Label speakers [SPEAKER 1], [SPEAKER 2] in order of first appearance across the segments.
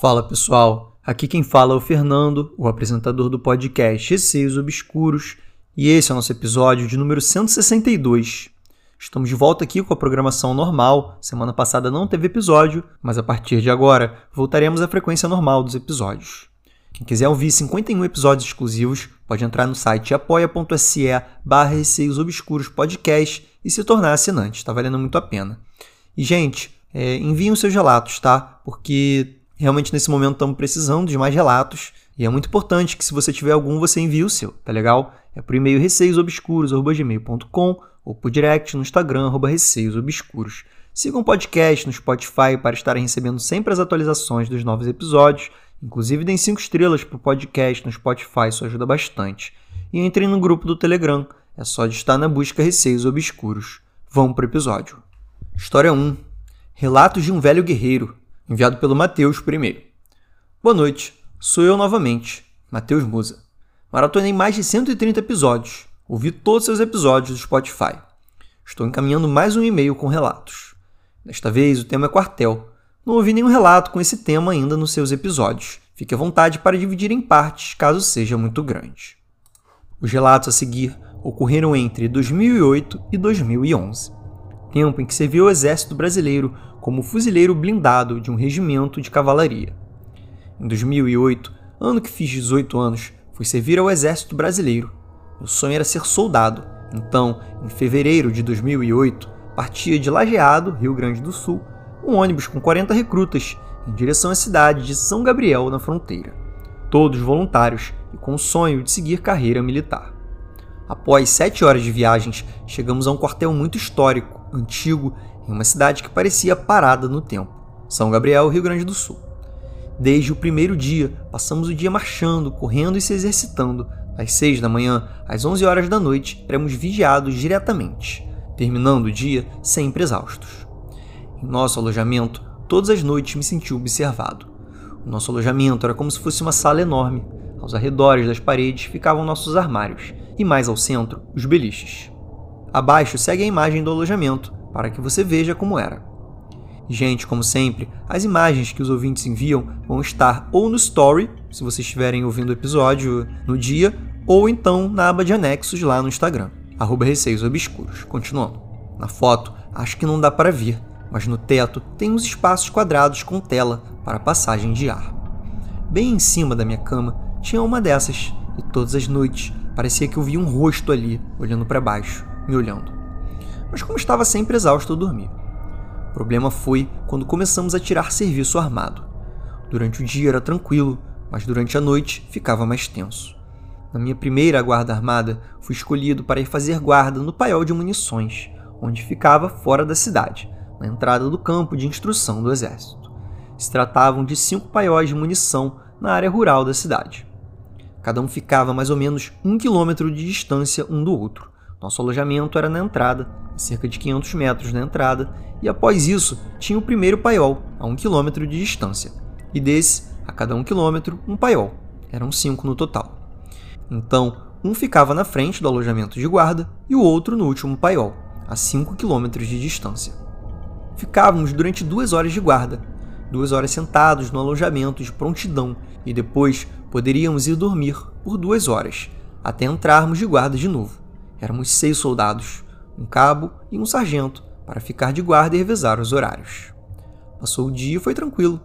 [SPEAKER 1] Fala pessoal, aqui quem fala é o Fernando, o apresentador do podcast Receios Obscuros, e esse é o nosso episódio de número 162. Estamos de volta aqui com a programação normal. Semana passada não teve episódio, mas a partir de agora voltaremos à frequência normal dos episódios. Quem quiser ouvir 51 episódios exclusivos, pode entrar no site apoia.se barra Receios Obscuros Podcast e se tornar assinante, está valendo muito a pena. E, gente, é, enviem os seus relatos, tá? Porque Realmente nesse momento estamos precisando de mais relatos e é muito importante que se você tiver algum, você envie o seu, tá legal? É por e-mail receiosobscuros.gmail.com ou por direct no Instagram, arroba receiosobscuros. Sigam o podcast no Spotify para estarem recebendo sempre as atualizações dos novos episódios. Inclusive, deem 5 estrelas para o podcast no Spotify, isso ajuda bastante. E entrem no grupo do Telegram, é só de estar na busca Receios Obscuros. Vamos para o episódio. História 1 Relatos de um Velho Guerreiro, enviado pelo Matheus primeiro. Boa noite, sou eu novamente, Matheus Musa. Maratonei mais de 130 episódios, ouvi todos seus episódios do Spotify. Estou encaminhando mais um e-mail com relatos. Desta vez o tema é quartel. Não ouvi nenhum relato com esse tema ainda nos seus episódios. Fique à vontade para dividir em partes, caso seja muito grande. Os relatos a seguir ocorreram entre 2008 e 2011, tempo em que serviu o Exército Brasileiro como fuzileiro blindado de um regimento de cavalaria. Em 2008, ano que fiz 18 anos, fui servir ao Exército Brasileiro. Meu sonho era ser soldado, então, em fevereiro de 2008, partia de Lajeado, Rio Grande do Sul, um ônibus com 40 recrutas em direção à cidade de São Gabriel, na fronteira. Todos voluntários e com o sonho de seguir carreira militar. Após sete horas de viagens, chegamos a um quartel muito histórico, antigo em uma cidade que parecia parada no tempo, São Gabriel, Rio Grande do Sul. Desde o primeiro dia, passamos o dia marchando, correndo e se exercitando. Das 6 da manhã às 11 horas da noite, éramos vigiados diretamente, terminando o dia sempre exaustos. Em nosso alojamento, todas as noites me senti observado. O nosso alojamento era como se fosse uma sala enorme. Aos arredores das paredes ficavam nossos armários, e mais ao centro, os beliches. Abaixo segue a imagem do alojamento, para que você veja como era. Gente, como sempre, as imagens que os ouvintes enviam vão estar ou no Story, se vocês estiverem ouvindo o episódio no dia, ou então na aba de anexos lá no Instagram, arroba Receios Obscuros. Continuando. Na foto, acho que não dá para ver, mas no teto tem uns espaços quadrados com tela para passagem de ar. Bem em cima da minha cama tinha uma dessas, e todas as noites parecia que eu via um rosto ali, olhando para baixo, me olhando mas como estava sempre exausto, eu dormi. O problema foi quando começamos a tirar serviço armado. Durante o dia era tranquilo, mas durante a noite ficava mais tenso. Na minha primeira guarda armada, fui escolhido para ir fazer guarda no paiol de munições, onde ficava fora da cidade, na entrada do campo de instrução do exército. Se tratavam de cinco paióis de munição na área rural da cidade. Cada um ficava a mais ou menos um quilômetro de distância um do outro. Nosso alojamento era na entrada cerca de 500 metros da entrada, e após isso tinha o primeiro paiol, a um quilômetro de distância, e desse, a cada um quilômetro, um paiol. Eram cinco no total. Então, um ficava na frente do alojamento de guarda e o outro no último paiol, a 5 quilômetros de distância. Ficávamos durante duas horas de guarda, duas horas sentados no alojamento de prontidão e depois poderíamos ir dormir por duas horas, até entrarmos de guarda de novo. Éramos seis soldados, um cabo e um sargento para ficar de guarda e revezar os horários. Passou o dia e foi tranquilo.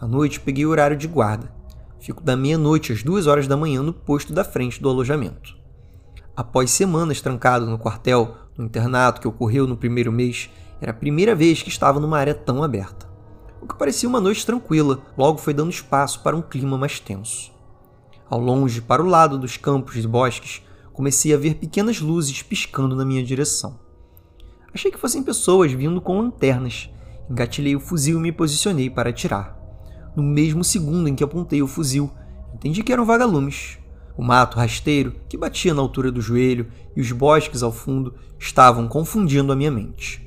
[SPEAKER 1] À noite peguei o horário de guarda. Fico da meia-noite às duas horas da manhã no posto da frente do alojamento. Após semanas trancado no quartel, no internato que ocorreu no primeiro mês, era a primeira vez que estava numa área tão aberta. O que parecia uma noite tranquila, logo foi dando espaço para um clima mais tenso. Ao longe, para o lado dos campos e bosques, comecei a ver pequenas luzes piscando na minha direção. Achei que fossem pessoas vindo com lanternas. Engatilhei o fuzil e me posicionei para atirar. No mesmo segundo em que apontei o fuzil, entendi que eram vagalumes. O mato rasteiro, que batia na altura do joelho, e os bosques ao fundo estavam confundindo a minha mente.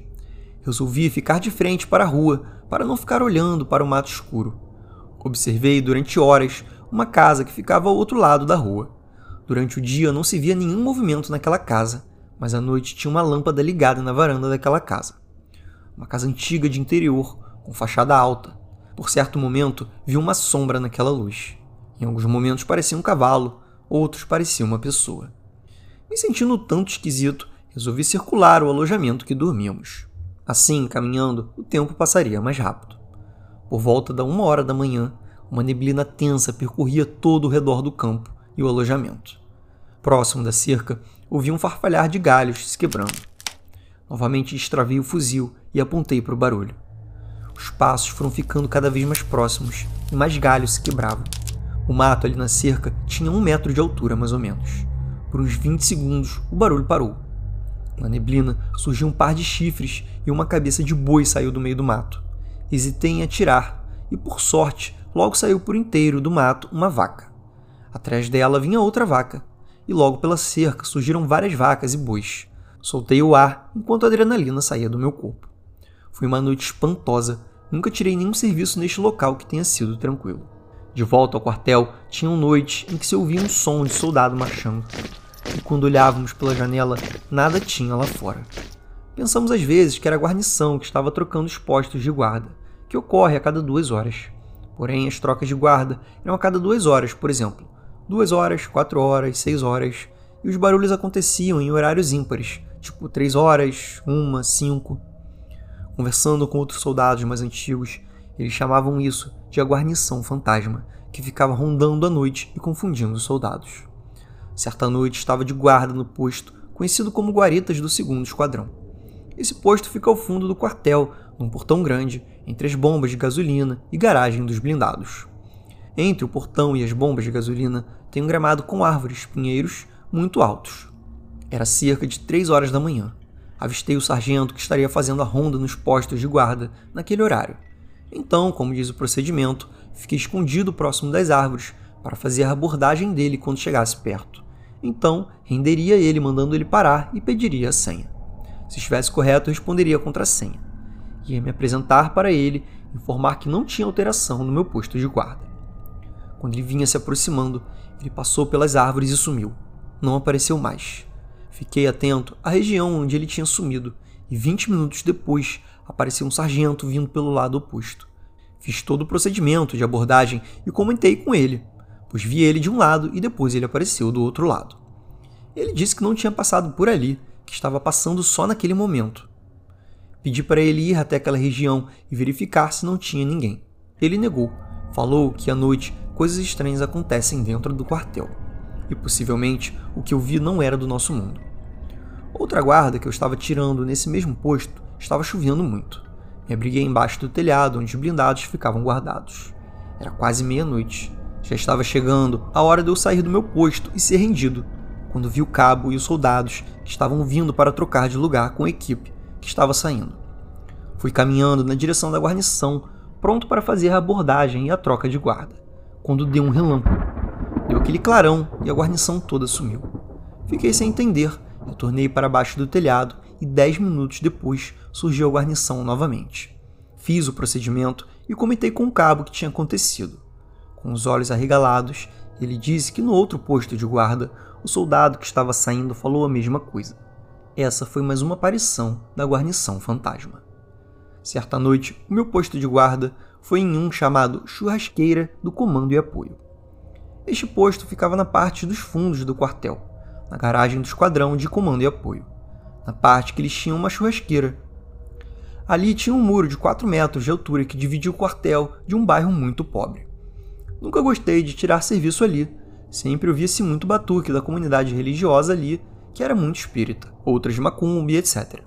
[SPEAKER 1] Resolvi ficar de frente para a rua para não ficar olhando para o mato escuro. Observei durante horas uma casa que ficava ao outro lado da rua. Durante o dia não se via nenhum movimento naquela casa, mas à noite tinha uma lâmpada ligada na varanda daquela casa. Uma casa antiga de interior, com fachada alta. Por certo momento, vi uma sombra naquela luz. Em alguns momentos parecia um cavalo, outros parecia uma pessoa. Me sentindo tanto esquisito, resolvi circular o alojamento que dormíamos. Assim, caminhando, o tempo passaria mais rápido. Por volta da uma hora da manhã, uma neblina tensa percorria todo o redor do campo e o alojamento. Próximo da cerca, ouvi um farfalhar de galhos se quebrando. Novamente extravei o fuzil e apontei para o barulho. Os passos foram ficando cada vez mais próximos e mais galhos se quebravam. O mato ali na cerca tinha um metro de altura, mais ou menos. Por uns 20 segundos, o barulho parou. Na neblina surgiu um par de chifres e uma cabeça de boi saiu do meio do mato. Hesitei em atirar, e por sorte, logo saiu por inteiro do mato uma vaca. Atrás dela vinha outra vaca, e logo pela cerca surgiram várias vacas e bois. Soltei o ar enquanto a adrenalina saía do meu corpo. Foi uma noite espantosa. Nunca tirei nenhum serviço neste local que tenha sido tranquilo. De volta ao quartel, tinham noites em que se ouvia um som de soldado marchando. E quando olhávamos pela janela, nada tinha lá fora. Pensamos às vezes que era a guarnição que estava trocando os postos de guarda, que ocorre a cada duas horas. Porém, as trocas de guarda eram a cada duas horas, por exemplo. Duas horas, quatro horas, seis horas. E os barulhos aconteciam em horários ímpares, tipo três horas, uma, cinco. Conversando com outros soldados mais antigos, eles chamavam isso de a guarnição fantasma, que ficava rondando à noite e confundindo os soldados. Certa noite estava de guarda no posto, conhecido como Guaritas do Segundo Esquadrão. Esse posto fica ao fundo do quartel, num portão grande, entre as bombas de gasolina e garagem dos blindados. Entre o portão e as bombas de gasolina tem um gramado com árvores, pinheiros, muito altos. Era cerca de três horas da manhã. Avistei o sargento que estaria fazendo a ronda nos postos de guarda naquele horário. Então, como diz o procedimento, fiquei escondido próximo das árvores para fazer a abordagem dele quando chegasse perto. Então, renderia ele mandando ele parar e pediria a senha. Se estivesse correto, responderia a contrassenha. Ia me apresentar para ele, informar que não tinha alteração no meu posto de guarda. Quando ele vinha se aproximando, ele passou pelas árvores e sumiu. Não apareceu mais. Fiquei atento à região onde ele tinha sumido, e 20 minutos depois apareceu um sargento vindo pelo lado oposto. Fiz todo o procedimento de abordagem e comentei com ele, pois vi ele de um lado e depois ele apareceu do outro lado. Ele disse que não tinha passado por ali, que estava passando só naquele momento. Pedi para ele ir até aquela região e verificar se não tinha ninguém. Ele negou, falou que à noite coisas estranhas acontecem dentro do quartel, e possivelmente o que eu vi não era do nosso mundo. Outra guarda que eu estava tirando nesse mesmo posto estava chovendo muito. Me abriguei embaixo do telhado onde os blindados ficavam guardados. Era quase meia-noite. Já estava chegando a hora de eu sair do meu posto e ser rendido, quando vi o cabo e os soldados que estavam vindo para trocar de lugar com a equipe que estava saindo. Fui caminhando na direção da guarnição, pronto para fazer a abordagem e a troca de guarda, quando deu um relâmpago. Deu aquele clarão e a guarnição toda sumiu. Fiquei sem entender Retornei para baixo do telhado e dez minutos depois surgiu a guarnição novamente. Fiz o procedimento e comentei com o cabo o que tinha acontecido. Com os olhos arregalados, ele disse que no outro posto de guarda, o soldado que estava saindo falou a mesma coisa. Essa foi mais uma aparição da guarnição fantasma. Certa noite, o meu posto de guarda foi em um chamado Churrasqueira do Comando e Apoio. Este posto ficava na parte dos fundos do quartel, na garagem do esquadrão de comando e apoio, na parte que eles tinham uma churrasqueira. Ali tinha um muro de 4 metros de altura que dividia o quartel de um bairro muito pobre. Nunca gostei de tirar serviço ali, sempre ouvia-se muito batuque da comunidade religiosa ali, que era muito espírita, outras de macumba e etc.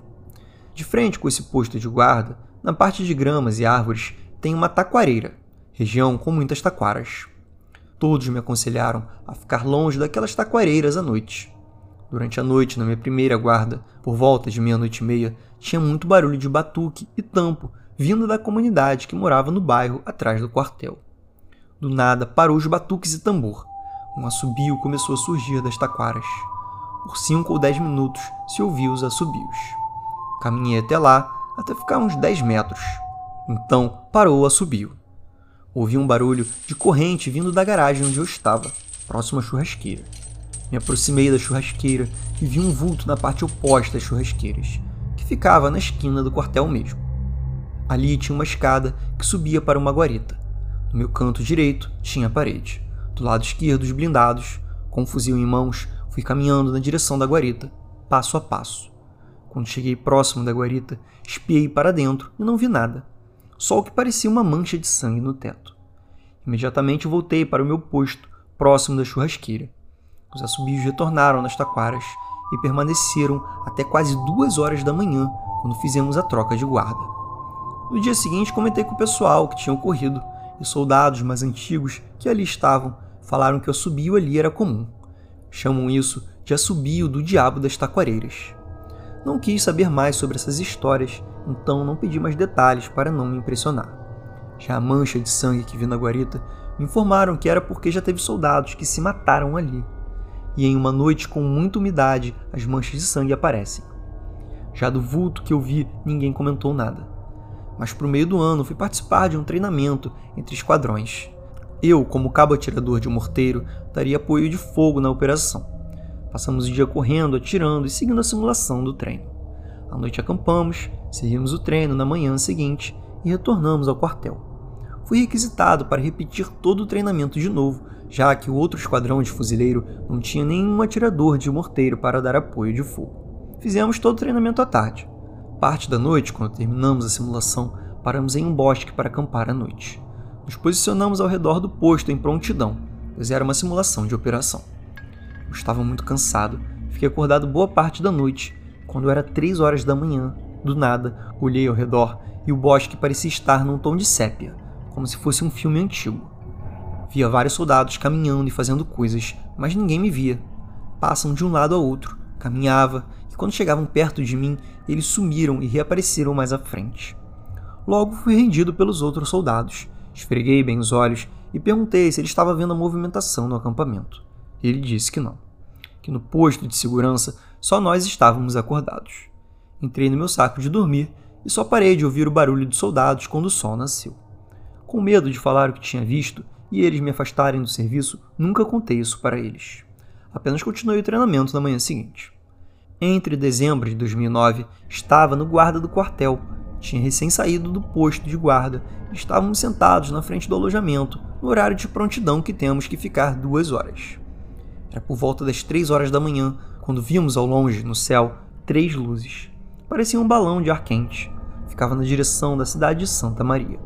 [SPEAKER 1] De frente com esse posto de guarda, na parte de gramas e árvores, tem uma taquareira, região com muitas taquaras. Todos me aconselharam a ficar longe daquelas taquareiras à noite. Durante a noite, na minha primeira guarda, por volta de meia-noite e meia, tinha muito barulho de batuque e tampo vindo da comunidade que morava no bairro atrás do quartel. Do nada, parou os batuques e tambor. Um assobio começou a surgir das taquaras. Por cinco ou dez minutos se ouviu os assobios. Caminhei até lá, até ficar uns dez metros. Então parou o assobio. Ouvi um barulho de corrente vindo da garagem onde eu estava, próximo à churrasqueira. Me aproximei da churrasqueira e vi um vulto na parte oposta das churrasqueiras, que ficava na esquina do quartel mesmo. Ali tinha uma escada que subia para uma guarita. No meu canto direito tinha a parede. Do lado esquerdo, os blindados. Com o fuzil em mãos, fui caminhando na direção da guarita, passo a passo. Quando cheguei próximo da guarita, espiei para dentro e não vi nada. Só o que parecia uma mancha de sangue no teto. Imediatamente voltei para o meu posto, próximo da churrasqueira. Os assobios retornaram nas taquaras e permaneceram até quase duas horas da manhã, quando fizemos a troca de guarda. No dia seguinte, comentei com o pessoal que tinha ocorrido, e soldados mais antigos que ali estavam falaram que o assobio ali era comum. Chamam isso de assobio do diabo das taquareiras. Não quis saber mais sobre essas histórias, então não pedi mais detalhes para não me impressionar. Já a mancha de sangue que vi na guarita me informaram que era porque já teve soldados que se mataram ali. E em uma noite com muita umidade, as manchas de sangue aparecem. Já do vulto que eu vi, ninguém comentou nada mas para o meio do ano fui participar de um treinamento entre esquadrões. Eu, como cabo atirador de um morteiro, daria apoio de fogo na operação. Passamos o dia correndo, atirando e seguindo a simulação do treino. À noite acampamos, seguimos o treino na manhã seguinte e retornamos ao quartel. Fui requisitado para repetir todo o treinamento de novo, já que o outro esquadrão de fuzileiro não tinha nenhum atirador de morteiro para dar apoio de fogo. Fizemos todo o treinamento à tarde. Parte da noite, quando terminamos a simulação, paramos em um bosque para acampar à noite. Nos posicionamos ao redor do posto em prontidão, pois era uma simulação de operação. Eu estava muito cansado, fiquei acordado boa parte da noite. Quando era três horas da manhã, do nada, olhei ao redor e o bosque parecia estar num tom de sépia, como se fosse um filme antigo. Via vários soldados caminhando e fazendo coisas, mas ninguém me via. Passam de um lado ao outro, caminhava e quando chegavam perto de mim, eles sumiram e reapareceram mais à frente. Logo fui rendido pelos outros soldados. Esfreguei bem os olhos e perguntei se ele estava vendo a movimentação no acampamento. Ele disse que não, que no posto de segurança só nós estávamos acordados. Entrei no meu saco de dormir e só parei de ouvir o barulho dos soldados quando o sol nasceu. Com medo de falar o que tinha visto e eles me afastarem do serviço, nunca contei isso para eles. Apenas continuei o treinamento na manhã seguinte. Entre dezembro de 2009, estava no guarda do quartel. Tinha recém saído do posto de guarda e estávamos sentados na frente do alojamento, no horário de prontidão que temos que ficar duas horas. Era por volta das três horas da manhã quando vimos ao longe, no céu, três luzes. Parecia um balão de ar quente. Ficava na direção da cidade de Santa Maria.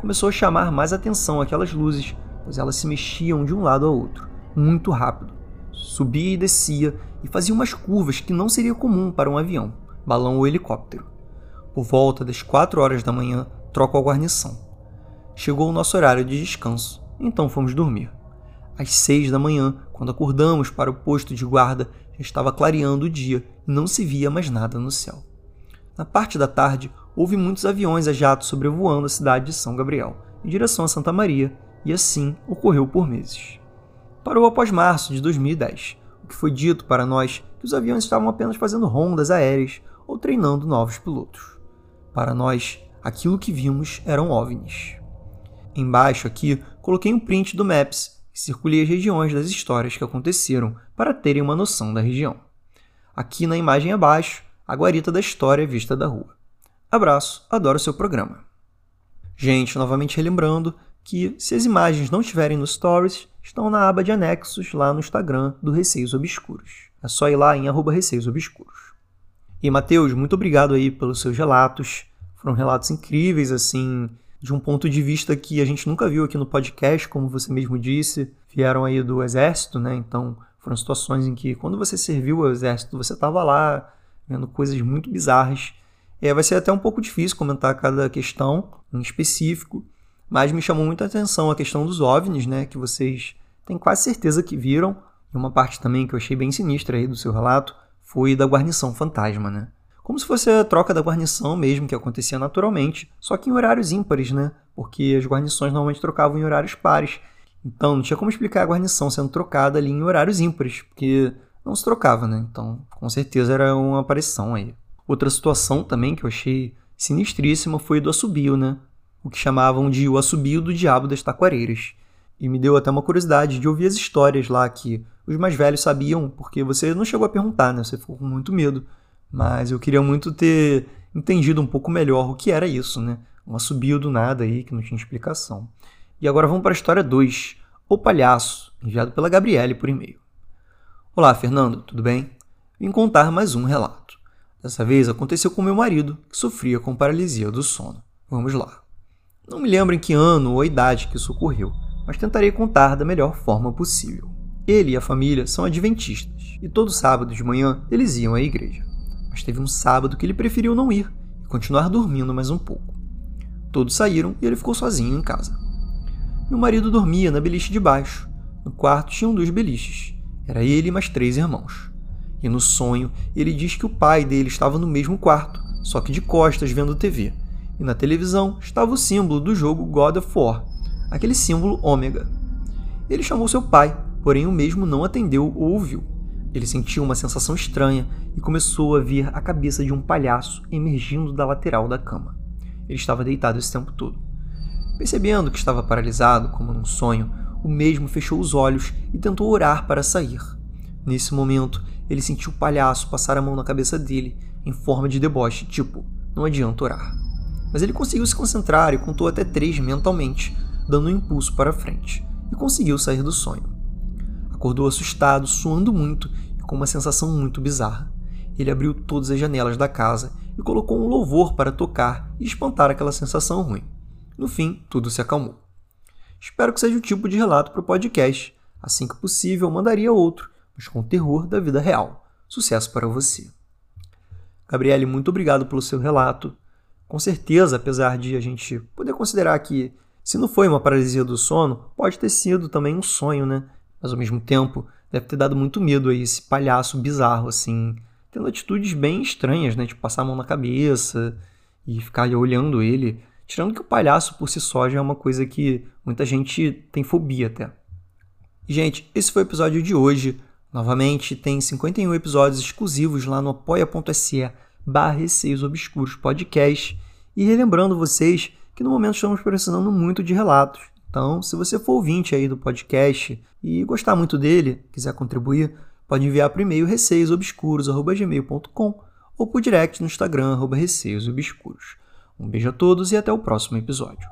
[SPEAKER 1] Começou a chamar mais atenção aquelas luzes, pois elas se mexiam de um lado ao outro, muito rápido. Subia e descia e fazia umas curvas que não seria comum para um avião, balão ou helicóptero. Por volta das quatro horas da manhã, troco a guarnição. Chegou o nosso horário de descanso, então fomos dormir. Às seis da manhã, quando acordamos para o posto de guarda, já estava clareando o dia e não se via mais nada no céu. Na parte da tarde, houve muitos aviões a jato sobrevoando a cidade de São Gabriel, em direção a Santa Maria, e assim ocorreu por meses. Parou após março de 2010, que foi dito para nós que os aviões estavam apenas fazendo rondas aéreas ou treinando novos pilotos. Para nós, aquilo que vimos eram OVNIs. Embaixo aqui, coloquei um print do Maps circulei as regiões das histórias que aconteceram para terem uma noção da região. Aqui na imagem abaixo, a guarita da história vista da rua. Abraço, adoro seu programa. Gente, novamente relembrando que se as imagens não estiverem nos stories, estão na aba de anexos lá no Instagram do Receios Obscuros. É só ir lá em arroba Receios Obscuros. E, Matheus, muito obrigado aí pelos seus relatos. Foram relatos incríveis, assim, de um ponto de vista que a gente nunca viu aqui no podcast, como você mesmo disse. Vieram aí do exército, né? Então, foram situações em que, quando você serviu ao exército, você estava lá vendo coisas muito bizarras. Aí vai ser até um pouco difícil comentar cada questão em específico, mas me chamou muita atenção a questão dos OVNIs, né? Que vocês têm quase certeza que viram. E uma parte também que eu achei bem sinistra aí do seu relato foi da guarnição fantasma, né? Como se fosse a troca da guarnição mesmo, que acontecia naturalmente, só que em horários ímpares, né? Porque as guarnições normalmente trocavam em horários pares. Então não tinha como explicar a guarnição sendo trocada ali em horários ímpares, porque não se trocava, né? Então com certeza era uma aparição aí. Outra situação também que eu achei sinistríssima foi do assobio, né? o que chamavam de o assobio do diabo das taquareiras. E me deu até uma curiosidade de ouvir as histórias lá que os mais velhos sabiam, porque você não chegou a perguntar, né? Você ficou com muito medo. Mas eu queria muito ter entendido um pouco melhor o que era isso, né? Uma subida do nada aí que não tinha explicação. E agora vamos para a história 2, O Palhaço, enviado pela Gabriele por e-mail. Olá, Fernando, tudo bem? Vim contar mais um relato. Dessa vez aconteceu com meu marido, que sofria com paralisia do sono. Vamos lá. Não me lembro em que ano ou idade que isso ocorreu, mas tentarei contar da melhor forma possível. Ele e a família são adventistas, e todo sábado de manhã eles iam à igreja. Mas teve um sábado que ele preferiu não ir e continuar dormindo mais um pouco. Todos saíram e ele ficou sozinho em casa. Meu marido dormia na beliche de baixo. No quarto tinham dois beliches. Era ele e mais três irmãos. E no sonho, ele diz que o pai dele estava no mesmo quarto, só que de costas vendo TV. E na televisão estava o símbolo do jogo God of War, aquele símbolo ômega. Ele chamou seu pai, porém o mesmo não atendeu ou ouviu. Ele sentiu uma sensação estranha e começou a ver a cabeça de um palhaço emergindo da lateral da cama. Ele estava deitado esse tempo todo. Percebendo que estava paralisado, como num sonho, o mesmo fechou os olhos e tentou orar para sair. Nesse momento, ele sentiu o palhaço passar a mão na cabeça dele, em forma de deboche, tipo, não adianta orar. Mas ele conseguiu se concentrar e contou até três mentalmente, dando um impulso para frente, e conseguiu sair do sonho. Acordou assustado, suando muito e com uma sensação muito bizarra. Ele abriu todas as janelas da casa e colocou um louvor para tocar e espantar aquela sensação ruim. No fim, tudo se acalmou. Espero que seja o tipo de relato para o podcast. Assim que possível, mandaria outro, mas com terror da vida real. Sucesso para você. Gabriele, muito obrigado pelo seu relato. Com certeza, apesar de a gente poder considerar que se não foi uma paralisia do sono, pode ter sido também um sonho, né? Mas ao mesmo tempo, deve ter dado muito medo aí esse palhaço bizarro, assim, tendo atitudes bem estranhas, né? Tipo, passar a mão na cabeça e ficar olhando ele. Tirando que o palhaço por si só já é uma coisa que muita gente tem fobia até. Gente, esse foi o episódio de hoje. Novamente, tem 51 episódios exclusivos lá no apoia.se barra Receios Obscuros Podcast. E relembrando vocês que no momento estamos precisando muito de relatos. Então, se você for ouvinte aí do podcast e gostar muito dele, quiser contribuir, pode enviar o e-mail receiosobscuros.gmail.com ou por direct no Instagram, receiosobscuros. Um beijo a todos e até o próximo episódio.